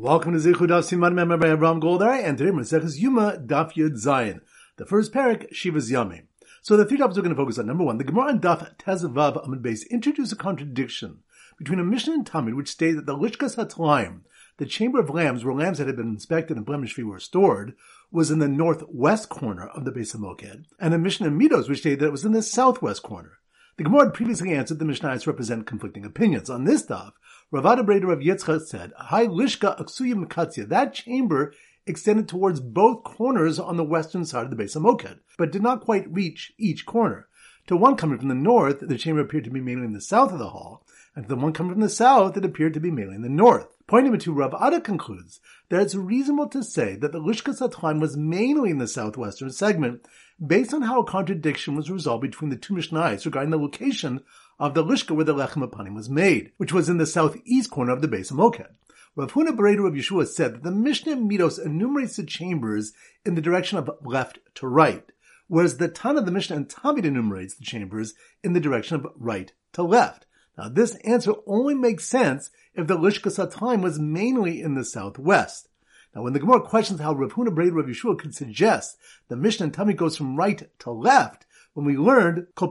Welcome to Zichud Daf Siman Member by Abraham Goldar, and today Maseches Yuma Daf Yud Zayin. The first parak Shivas Yami. So the three topics we're going to focus on. Number one, the Gemara and Daf Tezavav Amid Base introduce a contradiction between a Mishnah and Tamid which state that the Lishkas HaTlaim, the chamber of lambs where lambs that had been inspected and blemish free were stored, was in the northwest corner of the base of Moked, and a Mishnah and Midos which stated that it was in the southwest corner. The Gemara had previously answered the Mishnahs represent conflicting opinions. On this daf, Rav Ada Breder of Yitzchak said, Hi Lishka Aksuya Mekatzia, that chamber extended towards both corners on the western side of the base of Moked, but did not quite reach each corner. To one coming from the north, the chamber appeared to be mainly in the south of the hall, and to the one coming from the south, it appeared to be mainly in the north. Pointing to Rav Ada concludes that it's reasonable to say that the Lishka Satchaim was mainly in the southwestern segment, based on how a contradiction was resolved between the two Mishnayos regarding the location of the Lishka where the Lechem Apanim was made, which was in the southeast corner of the base of Moked. Rav Huna Bereder of Yeshua said that the Mishnah Midos enumerates the chambers in the direction of left to right, whereas the Tan of the Mishnah and Tamid enumerates the chambers in the direction of right to left. Now this answer only makes sense if the Lishka time was mainly in the southwest. Now, when the Gemara questions how Rav Huna Braid Rav Yeshua could suggest the Mishnah and Tamid goes from right to left, when we learned all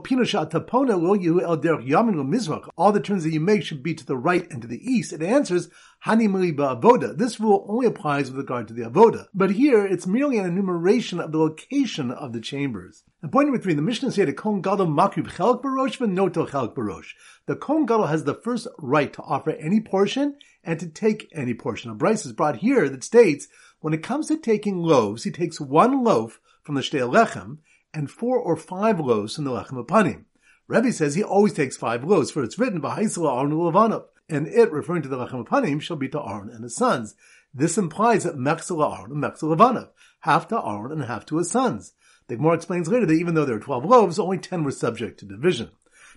the turns that you make should be to the right and to the east, it answers hani avoda. This rule only applies with regard to the avoda, but here it's merely an enumeration of the location of the chambers. And point number three, the Mishnah said, "Kon gadol makriv chelk barosh v'noto chelk barosh." The Kohen gadol has the first right to offer any portion and to take any portion. A brisa is brought here that states when it comes to taking loaves, he takes one loaf from the shtei lechem and four or five loaves from the lechem apanim. Rebbe says he always takes five loaves, for it's written B'haisel Aaron Levanov, and it, referring to the lechem apanim, shall be to Aaron and his sons. This implies that Mechzel Aaron and Mechzel Levanov, half to Aaron and half to his sons. The Gemara explains later that even though there are twelve loaves, only ten were subject to division.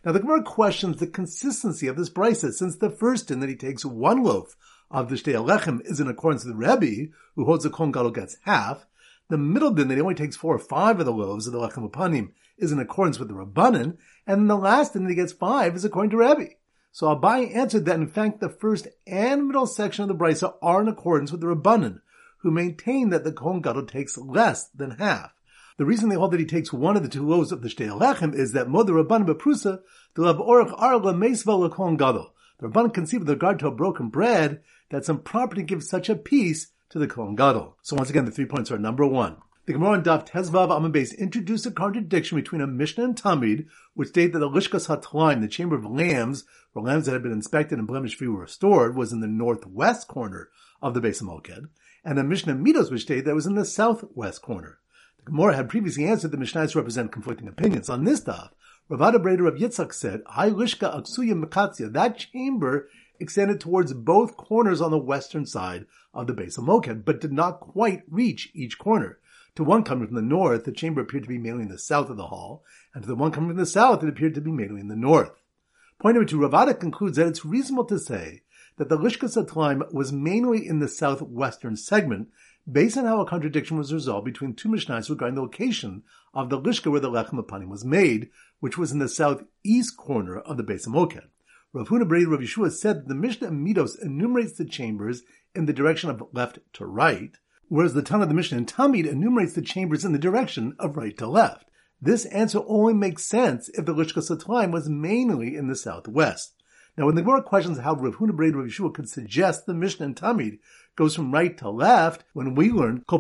Now the Gemara questions the consistency of this brisa, since the first in that he takes one loaf of the shtei lechem is in accordance with Rebbe, who holds the Kohen Gadol gets half. The middle din that he only takes four or five of the loaves of the lechem upanim is in accordance with the Rabbanan, and the last din that he gets five is according to Rebbe. So Abai answered that in fact the first and middle section of the brisa are in accordance with the Rabbanan, who maintain that the Kohen Gadol takes less than half. The reason they hold that he takes one of the two loaves of the Shtei Alechem is that Mother Rabban Beprusa, the Lav Orach Arla Meisva Lakon Gadol. The Rabban conceived with regard to a broken bread that some property gives such a piece to the Kohen Gadol. So once again, the three points are number one. The Gemara and Daf Tezvav Amabes introduced a contradiction between a Mishnah and Tamid, which state that the Lishkas Hatlaim, the chamber of lambs, where lambs that had been inspected and blemish free were restored, was in the northwest corner of the base of Moked, and a Mishnah Midos, which state that it was in the southwest corner. The Gemara had previously answered the Mishnahs represent conflicting opinions. On this daf, Rav Ada Breder of Yitzchak said, Hai Lishka Aksuya Mekatzia, that chamber extended towards both corners on the western side of the base of Moked, but did not quite reach each corner. To one coming from the north, the chamber appeared to be mainly in the south of the hall, and to the one coming from the south, it appeared to be mainly in the north. Point number two, Rav Ada concludes that it's reasonable to say that the Lishka Satlaim was mainly in the southwestern segment, based on how a contradiction was resolved between two Mishnahs regarding the location of the Lishka where the Lechem Apanim was made, which was in the southeast corner of the base of Moked. Rav Huna Brei Rav Yeshua said that the Mishnah Midos enumerates the chambers in the direction of left to right, whereas the Tana of the Mishnah and Tamid enumerates the chambers in the direction of right to left. This answer only makes sense if the Lishka Satlaim was mainly in the southwest. Now, when the Gemara questions how Rav Huna Brei Rav Yeshua could suggest the Mishnah and Tamid goes from right to left, when we learn all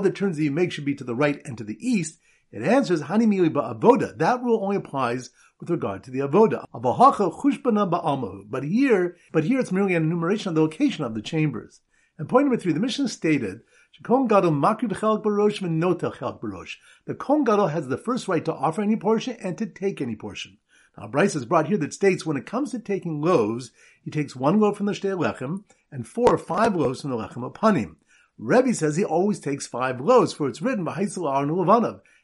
the turns that you make should be to the right and to the east, it answers Hani Mili Avoda. That rule only applies with regard to the avoda. But here, but here it's merely an enumeration of the location of the chambers. And point number three, the Mishnah stated, the Kohen Gadol has the first right to offer any portion and to take any portion. Now, brisa is brought here that states when it comes to taking loaves, he takes one loaf from the Shtei Lechem and four or five loaves from the Lechem Apanim. Rebbe says he always takes five loaves, for it's written,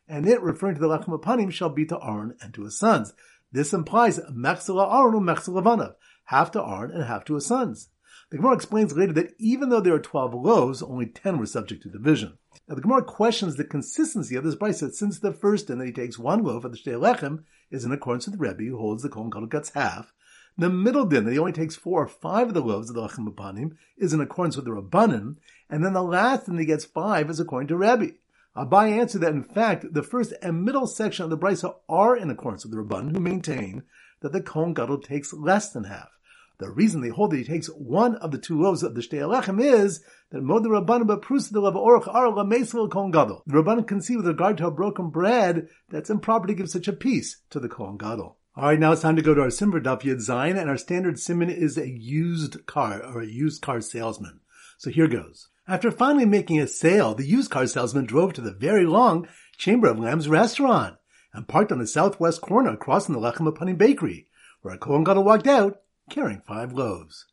and it, referring to the Lechem Apanim, shall be to Aaron and to his sons. This implies Mechzela Aaron or Mechzela half to Aaron and half to his sons. The Gemara explains later that even though there are 12 loaves, only 10 were subject to division. Now the Gemara questions the consistency of this brisa since the first in that he takes one loaf of the Shtei Lechem is in accordance with the Rebbe, who holds the Kohen Gadol gets half. The middle din, that he only takes four or five of the loaves of the lechem apanim, is in accordance with the Rabbanim, and then the last din that he gets five is according to Rebbe. Abai answered that in fact the first and middle section of the brisa are in accordance with the Rabban, who maintain that the Kohen Gadol takes less than half. The reason they hold that he takes one of the two loaves of the Shtei Alechem is that Mod Rabbanim Baprus the Leva Orach Ar Lamesel Kohen Gadol. The Rabbanim can see with regard to a broken bread that's improper to give such a piece to the Kohen Gadol. All right, now it's time to go to our Simmer Daf Yud Zayin, and our standard simon is a used car or a used car salesman. So here goes. After finally making a sale, the used car salesman drove to the very long Chamber of Lamb's restaurant and parked on the southwest corner across from the Lechem Apanim bakery, where a Kohen walked out carrying five loaves.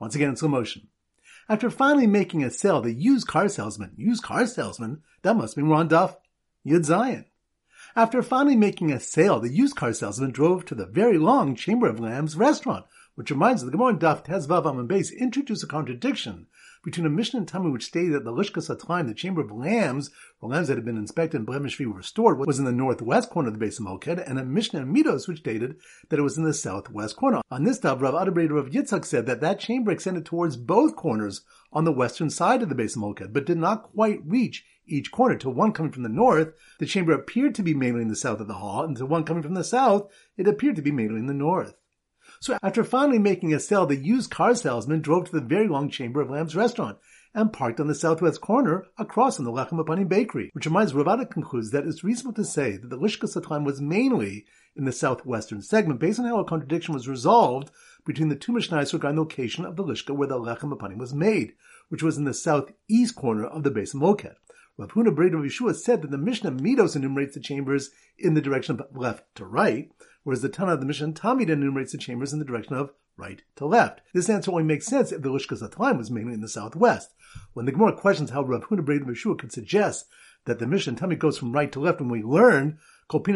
Once again in slow motion. After finally making a sale, the used car salesman, used car salesman, that must be Ron Duff, Yud Zion. After finally making a sale, the used car salesman drove to the very long Chamber of Lambs restaurant, which reminds us the Gemara in Daf Tezvav Amon Base introduced a contradiction between a Mishnah and Tamid which stated that the Lishkas Atlaim, the chamber of lambs, where lambs that had been inspected and blemish-free were restored, was in the northwest corner of the base of Moked, and a Mishnah and Midos which stated that it was in the southwest corner. On this dove, Rav Adabrei Rav Yitzhak said that that chamber extended towards both corners on the western side of the base of Moked, but did not quite reach each corner. To one coming from the north, the chamber appeared to be mainly in the south of the hall, and to one coming from the south, it appeared to be mainly in the north. So after finally making a sale, the used car salesman drove to the very long chamber of Lamb's restaurant and parked on the southwest corner across from the Lechem Apanim bakery, which reminds Rav Ada concludes that it's reasonable to say that the Lishka Satlan was mainly in the southwestern segment based on how a contradiction was resolved between the two Mishnayos regarding the location of the Lishka where the Lechem Apanim was made, which was in the southeast corner of the base Moket. Rav Huna Breda Yeshua said that the Mishnah Midos enumerates the chambers in the direction of left to right, whereas the Tana of the Mishnah Tamid enumerates the chambers in the direction of right to left. This answer only makes sense if the Lishkas Atlaim was mainly in the southwest. When the Gemara questions how Rav Huna Breda Yeshua could suggest that the Mishnah Tamid goes from right to left when we learn that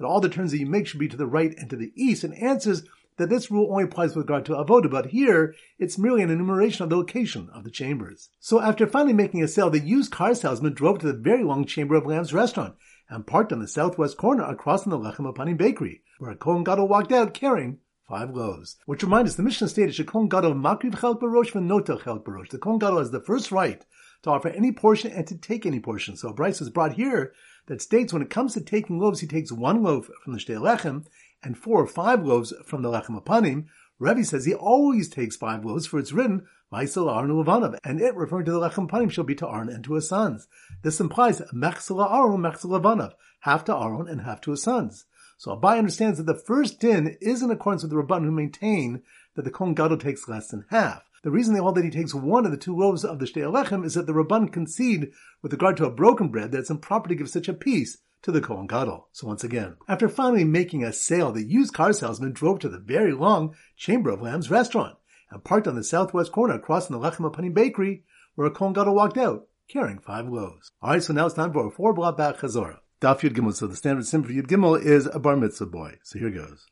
all the turns that you make should be to the right and to the east, and answers that this rule only applies with regard to avoda, but here it's merely an enumeration of the location of the chambers. So after finally making a sale, the used car salesman drove to the very long chamber of Lamb's restaurant and parked on the southwest corner across from the Lechem Apanim bakery, where a Kohen Gadol walked out carrying five loaves. Which reminds us, the Mishnah stated, Shekon Gadol makriv chelk barosh v'nota chelk barosh. The Kohen Gadol has the first right to offer any portion and to take any portion. So a brisa was brought here that states when it comes to taking loaves, he takes one loaf from the Shtei Lechem and four or five loaves from the Lechem Apanim. Rebbe says he always takes five loaves, for it's written, Vaisel Aaron Levanav, and it, referring to the Lechem Panim, shall be to Aaron and to his sons. This implies Mechsela Aaron, Mechsela Levanav, half to Aaron and half to his sons. So Abai understands that the first din is in accordance with the Rabban who maintain that the Kohen Gadol takes less than half. The reason they hold that he takes one of the two loaves of the Shtei Alechem is that the Rabban concede with regard to a broken bread that it's improper to give such a piece to the Kohen Gadol. So once again, after finally making a sale, the used car salesman drove to the very long Chamber of Lambs restaurant and parked on the southwest corner across from the Lechem Apanim bakery, where a Kohen Gadol walked out carrying five loaves. All right, so now it's time for a four block back chazorah. Daf Yud Gimel. So the standard sim for Yud Gimel is a bar mitzvah boy. So here goes.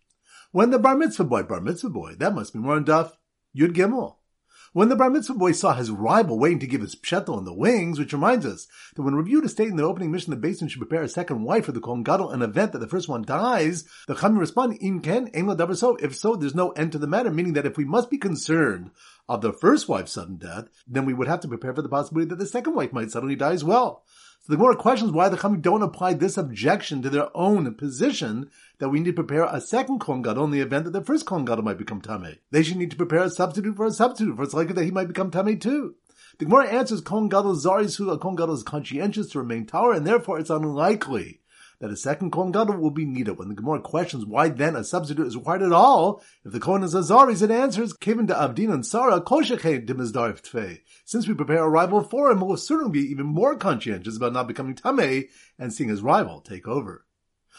When the bar mitzvah boy, bar mitzvah boy, that must be more on Daf Yud Gimel. When the bar mitzvah boy saw his rival waiting to give his pshetel in the wings, which reminds us that when reviewed a state in the opening Mishnah, the basin should prepare a second wife for the Kohen Gadol, an event that the first one dies, the Chachamim respond, Im ken, so. If so, there's no end to the matter, meaning that if we must be concerned of the first wife's sudden death, then we would have to prepare for the possibility that the second wife might suddenly die as well. So the more questions why the Chachamim don't apply this objection to their own position that we need to prepare a second Kohen Gadol in the event that the first Kohen Gadol might become Tameh. They should need to prepare a substitute for a substitute, for it's likely that he might become Tameh too. The Gemara answers Kohen Gadol Zarisu, a Kohen Gadol is conscientious to remain tower, and therefore it's unlikely that a second Kohen Gadol will be needed. When the Gemara questions why then a substitute is required at all, if the Kohen is a Zaris, it answers, given to Avdin and Sarah, Koshechet Dimizdarif Tfei. Since we prepare a rival for him, we'll certainly be even more conscientious about not becoming Tameh and seeing his rival take over.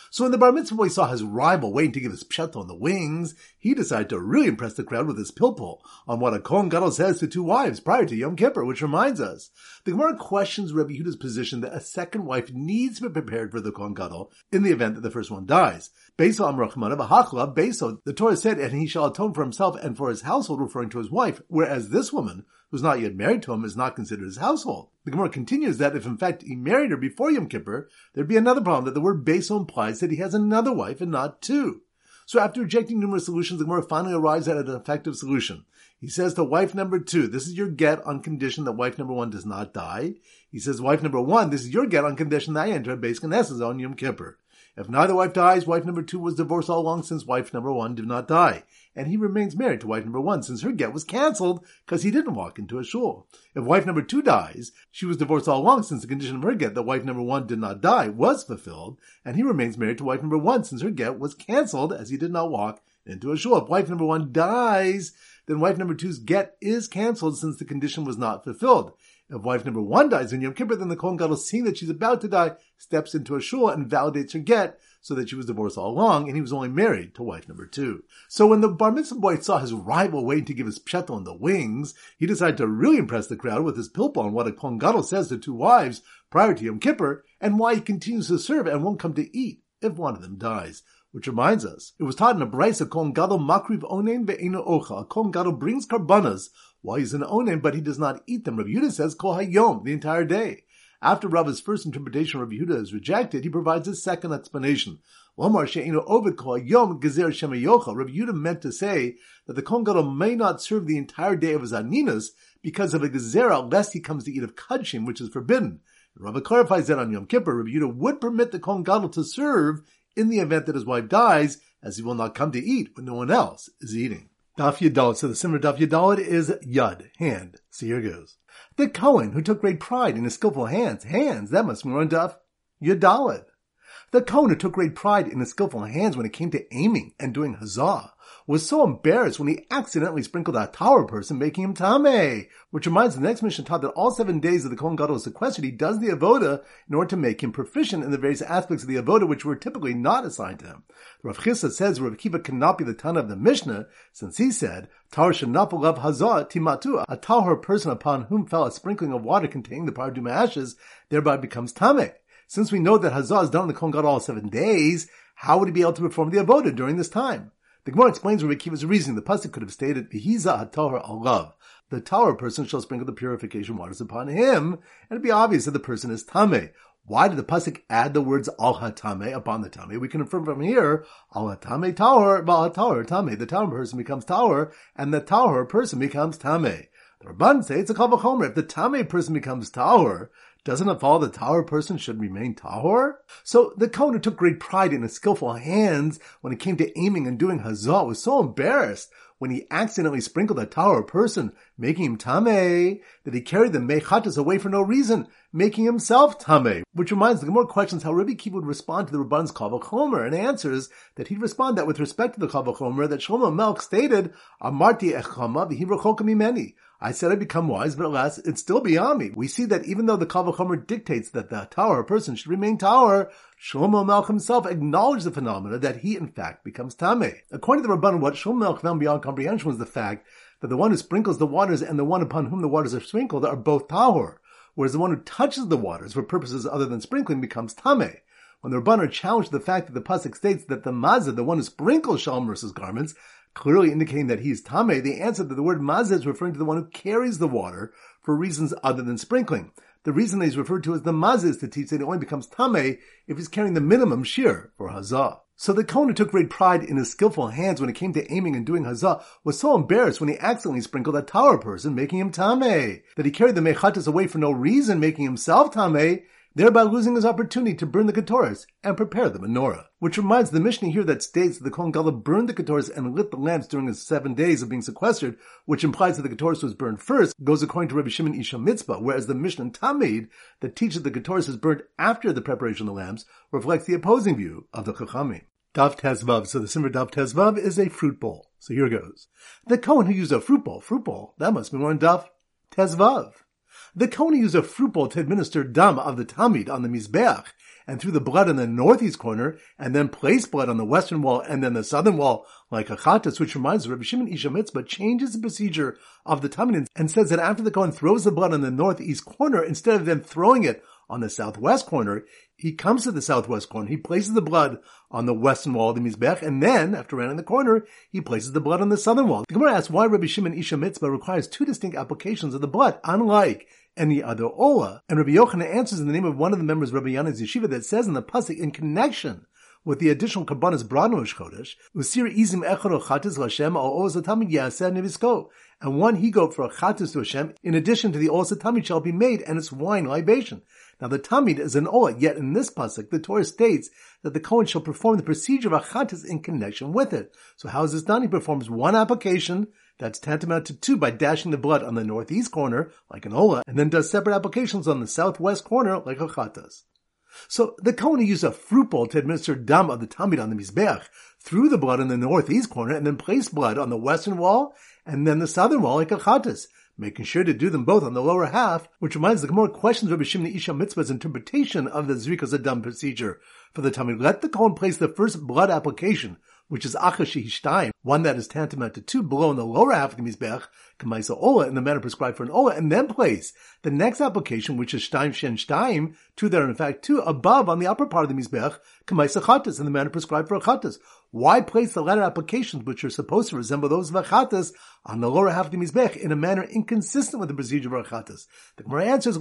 So when the bar mitzvah boy saw his rival waiting to give his pshat on the wings, he decided to really impress the crowd with his pilpul on what a Kohen Gadol says to two wives prior to Yom Kippur, which reminds us, the Gemara questions Rabbi Yehuda's position that a second wife needs to be prepared for the Kohen Gadol in the event that the first one dies. Based on Rachmana Bahachla, on the Torah said, and he shall atone for himself and for his household, referring to his wife, whereas this woman, who's not yet married to him is not considered his household. The Gemara continues that if in fact he married her before Yom Kippur, there'd be another problem that the word Beso implies that he has another wife and not two. So after rejecting numerous solutions, the Gemara finally arrives at an effective solution. He says to wife number two, this is your get on condition that wife number one does not die. He says, wife number one, this is your get on condition that I enter a base on Yom Kippur. If neither wife dies, wife number two was divorced all along since wife number one did not die. And he remains married to wife number one since her get was cancelled because he didn't walk into a shul. If wife number two dies, she was divorced all along since the condition of her get that wife number one did not die was fulfilled, and he remains married to wife number one since her get was cancelled as he did not walk into a shul. If wife number one dies, then wife number two's get is cancelled since the condition was not fulfilled. If wife number one dies in Yom Kippur, then the Kohen Gadol, seeing that she's about to die, steps into a shul and validates her get so that she was divorced all along and he was only married to wife number two. So when the bar mitzvah boy saw his rival waiting to give his pshetel on the wings, he decided to really impress the crowd with his pilpul on what a Kohen Gadol says to two wives prior to Yom Kippur and why he continues to serve and won't come to eat if one of them dies. Which reminds us, it was taught in a brisa, Kohen Gadol makriv onen ve'eno ocha. A Kohen Gadol brings karbanas while he's an onen, but he does not eat them. Rabbi Yehuda says kol hayom, the entire day. After Rabbi's first interpretation of Rabbi is rejected, he provides a second explanation. Lomar she'eno ovid kol hayom gezer shemayocha. Rabbi Yehuda meant to say that the Kohen Gadol may not serve the entire day of his aninas because of a gezerah, lest he comes to eat of kudshim, which is forbidden. Rabbi clarifies that on Yom Kippur, Rabbi Yehuda would permit the Kohen Gadol to serve in the event that his wife dies, as he will not come to eat when no one else is eating. Daf Yadalit. So the simmer Daf Yadalit is Yud, hand. So here goes. The Cohen who took great pride in his skillful hands, hands, that must be on Daf Yadalit. The who took great pride in his skillful hands when it came to aiming and doing hazah was so embarrassed when he accidentally sprinkled a tower person, making him tame. Which reminds the next Mishnah taught that all seven days of the Kohen Gadol is sequestered, he does the avoda in order to make him proficient in the various aspects of the avoda which were typically not assigned to him. Rav Chisda says Rav Kiva cannot be the Tana of the Mishnah, since he said, Tar shenafalav hazah timatu, a tahor person upon whom fell a sprinkling of water containing the paraduma ashes, thereby becomes tame. Since we know that hazah is done in the Kohen Gadol all seven days, how would he be able to perform the avoda during this time? The Gemara explains Rabbi Akiva's reasoning. The pasuk could have stated, "Vihiza haTorah alav." The tower person shall sprinkle the purification waters upon him, and it'd be obvious that the person is tame. Why did the pasuk add the words al hatame upon the tame? We can infer from here al hatame tower, al tower tame. The tower person becomes tower, and the tower person becomes tame. The Rabban say it's a kavachomer. If the tame person becomes tower, doesn't it follow the tower person should remain tahor? So the Kohen took great pride in his skillful hands when it came to aiming and doing hazah was so embarrassed when he accidentally sprinkled a tower person, making him tame, that he carried the mechatas away for no reason, making himself tame. Which reminds the Gemara questions how Rabbi Akiva would respond to the Rabban's Kavachomer, and answers that he'd respond that with respect to the Kavachomer, that Shlomo Melch stated, Amarti echama v'hivrachoka many. I said I become wise, but alas, it's still beyond me. We see that even though the Kavachomer dictates that the tower person should remain tower, Shlomo Melch himself acknowledged the phenomena that he in fact becomes Tame. According to the Rabban, what Shlomo Melch found beyond comprehension was the fact that the one who sprinkles the waters and the one upon whom the waters are sprinkled are both Tahor, whereas the one who touches the waters for purposes other than sprinkling becomes Tame. When the Rabbanar challenged the fact that the Pasuk states that the Mazah, the one who sprinkles Shalmer's garments, clearly indicating that he is Tame, they answered that the word Mazah is referring to the one who carries the water for reasons other than sprinkling. The reason that he's referred to as the Mazah is to teach that he only becomes Tame if he's carrying the minimum shear for Hazah. So the Kohen who took great pride in his skillful hands when it came to aiming and doing Hazah was so embarrassed when he accidentally sprinkled a tower person, making him Tame, that he carried the Mechatas away for no reason, making himself Tame, thereby losing his opportunity to burn the Ketores and prepare the menorah. Which reminds the Mishnah here that states that the Kohen Gadol burned the Ketores and lit the lamps during his seven days of being sequestered, which implies that the Ketores was burned first, goes according to Rabbi Shimon Ish HaMitzpah, whereas the Mishnah Tamid that teaches the Ketores is burned after the preparation of the lamps reflects the opposing view of the Chachamim. Dav Tezvav. So the Simmer Dav Tezvav is a fruit bowl. So here goes. The Kohen who used a fruit bowl, fruit bowl, that must be in Dav Tezvav. The Kohen used a fruit bowl to administer dam of the Tamid on the Mizbeach, and threw the blood in the northeast corner, and then placed blood on the western wall and then the southern wall, like a chatas, which reminds Rabbi Shimon Ish HaMitzpah changes the procedure of the Tamid and says that after the Kohen throws the blood on the northeast corner, instead of then throwing it on the southwest corner, he comes to the southwest corner, he places the blood on the western wall of the Mizbech, and then, after rounding the corner, he places the blood on the southern wall. The Gemara asks why Rabbi Shimon Ish HaMitzpah requires two distinct applications of the blood, unlike any other Ola. And Rabbi Yochanan answers in the name of one of the members of Rabbi Yannai's yeshiva that says in the Pasuk, in connection with the additional Kabbanas Branosh Chodesh, Usir Izim Echad Chatis Hashem Al Oz Yaseh Nevisko, and one he goat for a Chatis to Hashem, in addition to the Oz Tamid shall be made and its wine libation. Now the Tamid is an Ola, yet in this pasuk the Torah states that the Kohen shall perform the procedure of a Chatis in connection with it. So how is this done? He performs one application, that's tantamount to two by dashing the blood on the northeast corner, like an Ola, and then does separate applications on the southwest corner, like a Chatas. So the Kohen used a fruit bowl to administer dam of the Tamid on the Mizbeach through the blood in the northeast corner and then placed blood on the western wall and then the southern wall like a Chatas, making sure to do them both on the lower half, which reminds the Gemara questions Rabbi Shimon Ish HaMitzpah's interpretation of the Zrikas Adam procedure. For the Tamid, let the Kohen place the first blood application which is Achashi Hishtaim, one that is tantamount to two below in the lower half of the Mizbech, Kamaisa Ola, in the manner prescribed for an Ola, and then place the next application, which is Shtaim Shen Shtaim, two that are in fact two, above on the upper part of the Mizbech, Kamaisa Chatas, in the manner prescribed for a Chatas. Why place the latter applications, which are supposed to resemble those of a Chatas, on the lower half of the Mizbech in a manner inconsistent with the procedure of a Chatas? The Gemara answers,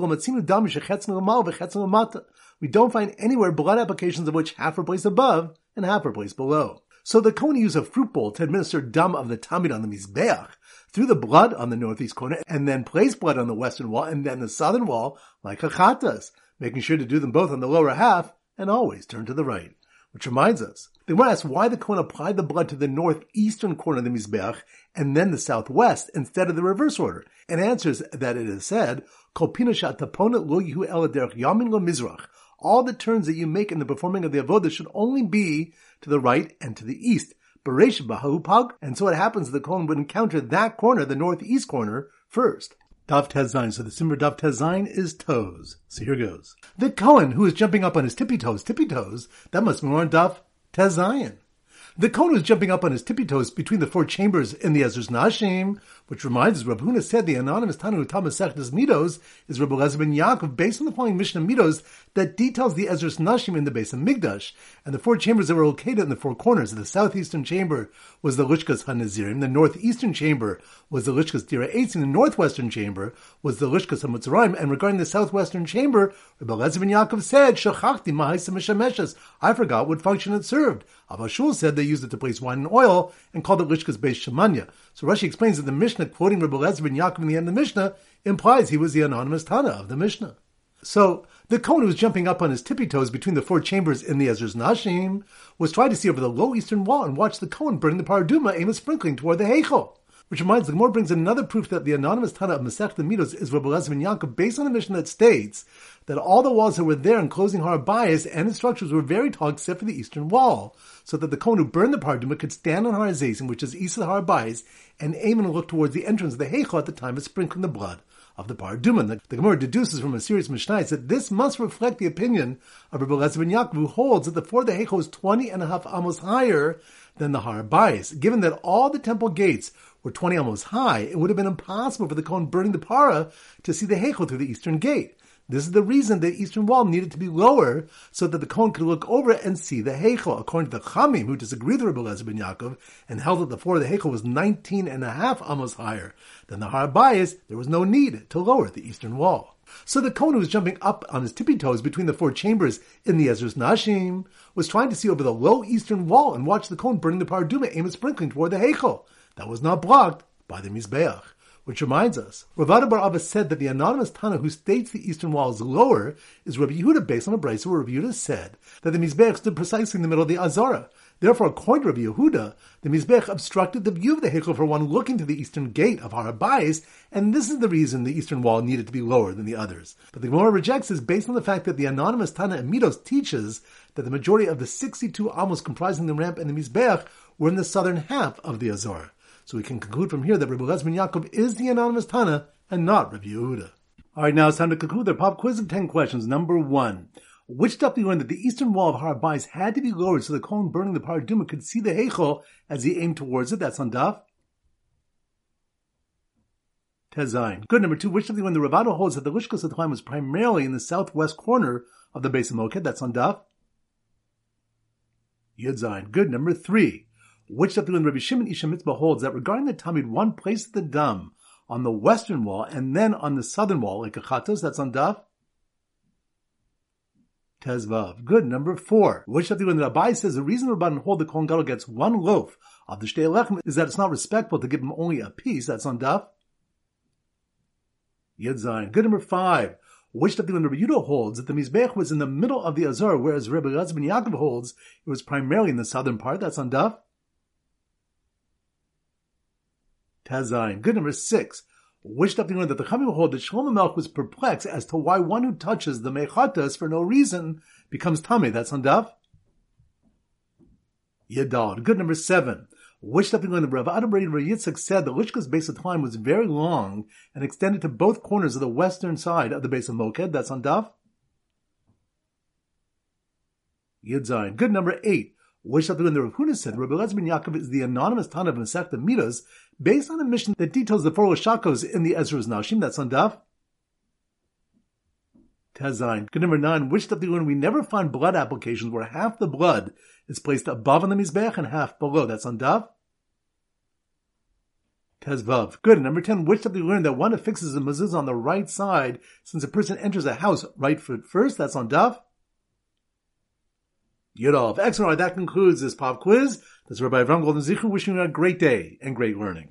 we don't find anywhere blood applications of which half are placed above and half are placed below. So the Kohen used a fruit bowl to administer dam of the Tamid on the Mizbeach through the blood on the northeast corner and then place blood on the western wall and then the southern wall like chachatas, making sure to do them both on the lower half and always turn to the right. Which reminds us, they want to ask why the Kohen applied the blood to the northeastern corner of the Mizbeach and then the southwest instead of the reverse order, and answers that it is said, Kol taponet lo yihu yamin lo mizrach, all the turns that you make in the performing of the avodah should only be to the right and to the east. And so it happens that the Kohen would encounter that corner, the northeast corner, first. Daf Tezain. So the Simmer Daf Tezain is toes. So here goes. The Kohen who is jumping up on his tippy toes, tippy toes, that must be more on Daf Tezayin. The Kohen was jumping up on his tippy toes between the four chambers in the Ezras Nashim, which reminds us, Rav Huna said the anonymous Tanu Thomas Sechtes Midos is Rabbi Lezer ben Yaakov based on the following Mishnah Midos that details the Ezras Nashim in the base of Migdash, and the four chambers that were located in the four corners. The southeastern chamber was the Lishkas Hanazirim, the northeastern chamber was the Lishkas Dira Eitz, and the northwestern chamber was the Lishkas Hamutzaraim, and regarding the southwestern chamber, Rabbi Lezer ben Yaakov said, Shachachti Mishameshes, I forgot what function it served. Abba Shaul said they used it to place wine and oil and called it Lishkas Beis Shemanya. So Rashi explains that the Mishnah quoting Rabbi Lezer ben Yaakov in the end of the Mishnah implies he was the anonymous Tana of the Mishnah. So the Kohen who was jumping up on his tippy toes between the four chambers in the Ezras Nashim was trying to see over the low eastern wall and watch the Kohen burning the paraduma aim at sprinkling toward the Heichel. Which reminds, the Gemara brings another proof that the anonymous Tana of Masech Midos is Rabbi Lezer ben Yaakov based on a Mishnah that states that all the walls that were there enclosing Har and its structures were very tall except for the eastern wall, so that the Kohen who burned the Paraduma could stand on Har which is east of Har and aim and look towards the entrance of the Heichel at the time of sprinkling the blood of the Paraduma. The, the Gemara deduces from a serious Mishnah that this must reflect the opinion of Rabbi Lezer ben Yaakov, who holds that the floor of the Heichel is 20 and a half amos higher than the Har. Given that all the temple gates were 20 amos high, it would have been impossible for the Kohen burning the Para to see the Heichel through the eastern gate. This is the reason the eastern wall needed to be lower so that the Kohen could look over it and see the Heichel. According to the Chachamim, who disagreed with Rabbi Lezer ben Yaakov and held that the floor of the Heichel was 19 and a half amos higher than the Har Bayis, there was no need to lower the eastern wall. So the Kohen who was jumping up on his tippy toes between the four chambers in the Ezras Nashim was trying to see over the low eastern wall and watch the Kohen burning the Paraduma aim at sprinkling toward the Heichel. That was not blocked by the Mizbeach. Which reminds us, Rav Ada Bar Abba said that the anonymous Tana who states the eastern wall is lower is Rabbi Yehuda based on a brisa where Rabbi Yehuda said that the Mizbeach stood precisely in the middle of the Azara. Therefore, according to Rabbi Yehuda, the Mizbech obstructed the view of the Heichel for one looking to the eastern gate of Har Bayis, and this is the reason the eastern wall needed to be lower than the others. But the Gemara rejects this based on the fact that the anonymous Tana Amidos teaches that the majority of the 62 amos comprising the ramp and the Mizbech were in the southern half of the Azara. So we can conclude from here that Rabbi Lezer ben Yaakov is the anonymous Tana and not Rabbi Yehuda. All right, now it's time to conclude the pop quiz of 10 questions. Number one. Which stuff learn that the eastern wall of Har Bayis had to be lowered so the Kohen burning the Paraduma could see the Heichel as he aimed towards it? That's on Daf. Tezain. Good. Number two. Which stuff you the Ravado holds that the Lishkas of the was primarily in the southwest corner of the base of Moked? That's on Daf. Yudzain. Good. Number three. Which Dr. Rabbi Shimon Ish HaMitzpah holds that regarding the Tamid, one places the dam on the western wall and then on the southern wall, like a chatos, that's on Daf. Tezvav. Good. Number four. Which the the Abai says the reason Rabban hold the Kohen Gadol gets one loaf of the Shtei Lechem is that it's not respectful to give him only a piece. That's on Daf. Yud Zayin. Good. Number five. Which the Rabbi Yehuda holds that the Mizbech was in the middle of the Azor, whereas Rabbi ben Yaakov holds it was primarily in the southern part. That's on Daf. Tazayin. Good. Number six wished up learn that the Chachamim hold that Shlomo Melch was perplexed as to why one who touches the Mechatas for no reason becomes Tame. That's on Daf. Yadal. Good number seven. Wished up learn that Rav Adam Rav Yitzchak said that Lishka's base of time was very long and extended to both corners of the western side of the base of Moked. That's on Daf. Yud Good number eight. Wish up to learn that Rav Huna said Rabbi ben Yaakov is the anonymous Tana of Masechta Midos based on a Mishnah that details the four shakos in the Ezras Nashim. That's on Daf. Tezain. Good number nine. Which stuff do we never find blood applications where half the blood is placed above on the mizbech and half below. That's on Daf. Tezvav. Good. Number 10, which do we learn that one affixes the mezuzah on the right side since a person enters a house right foot first? That's on Daf. Yudov. Excellent. That concludes this pop quiz. This is Rabbi Avram Golden Zichu wishing you a great day and great learning.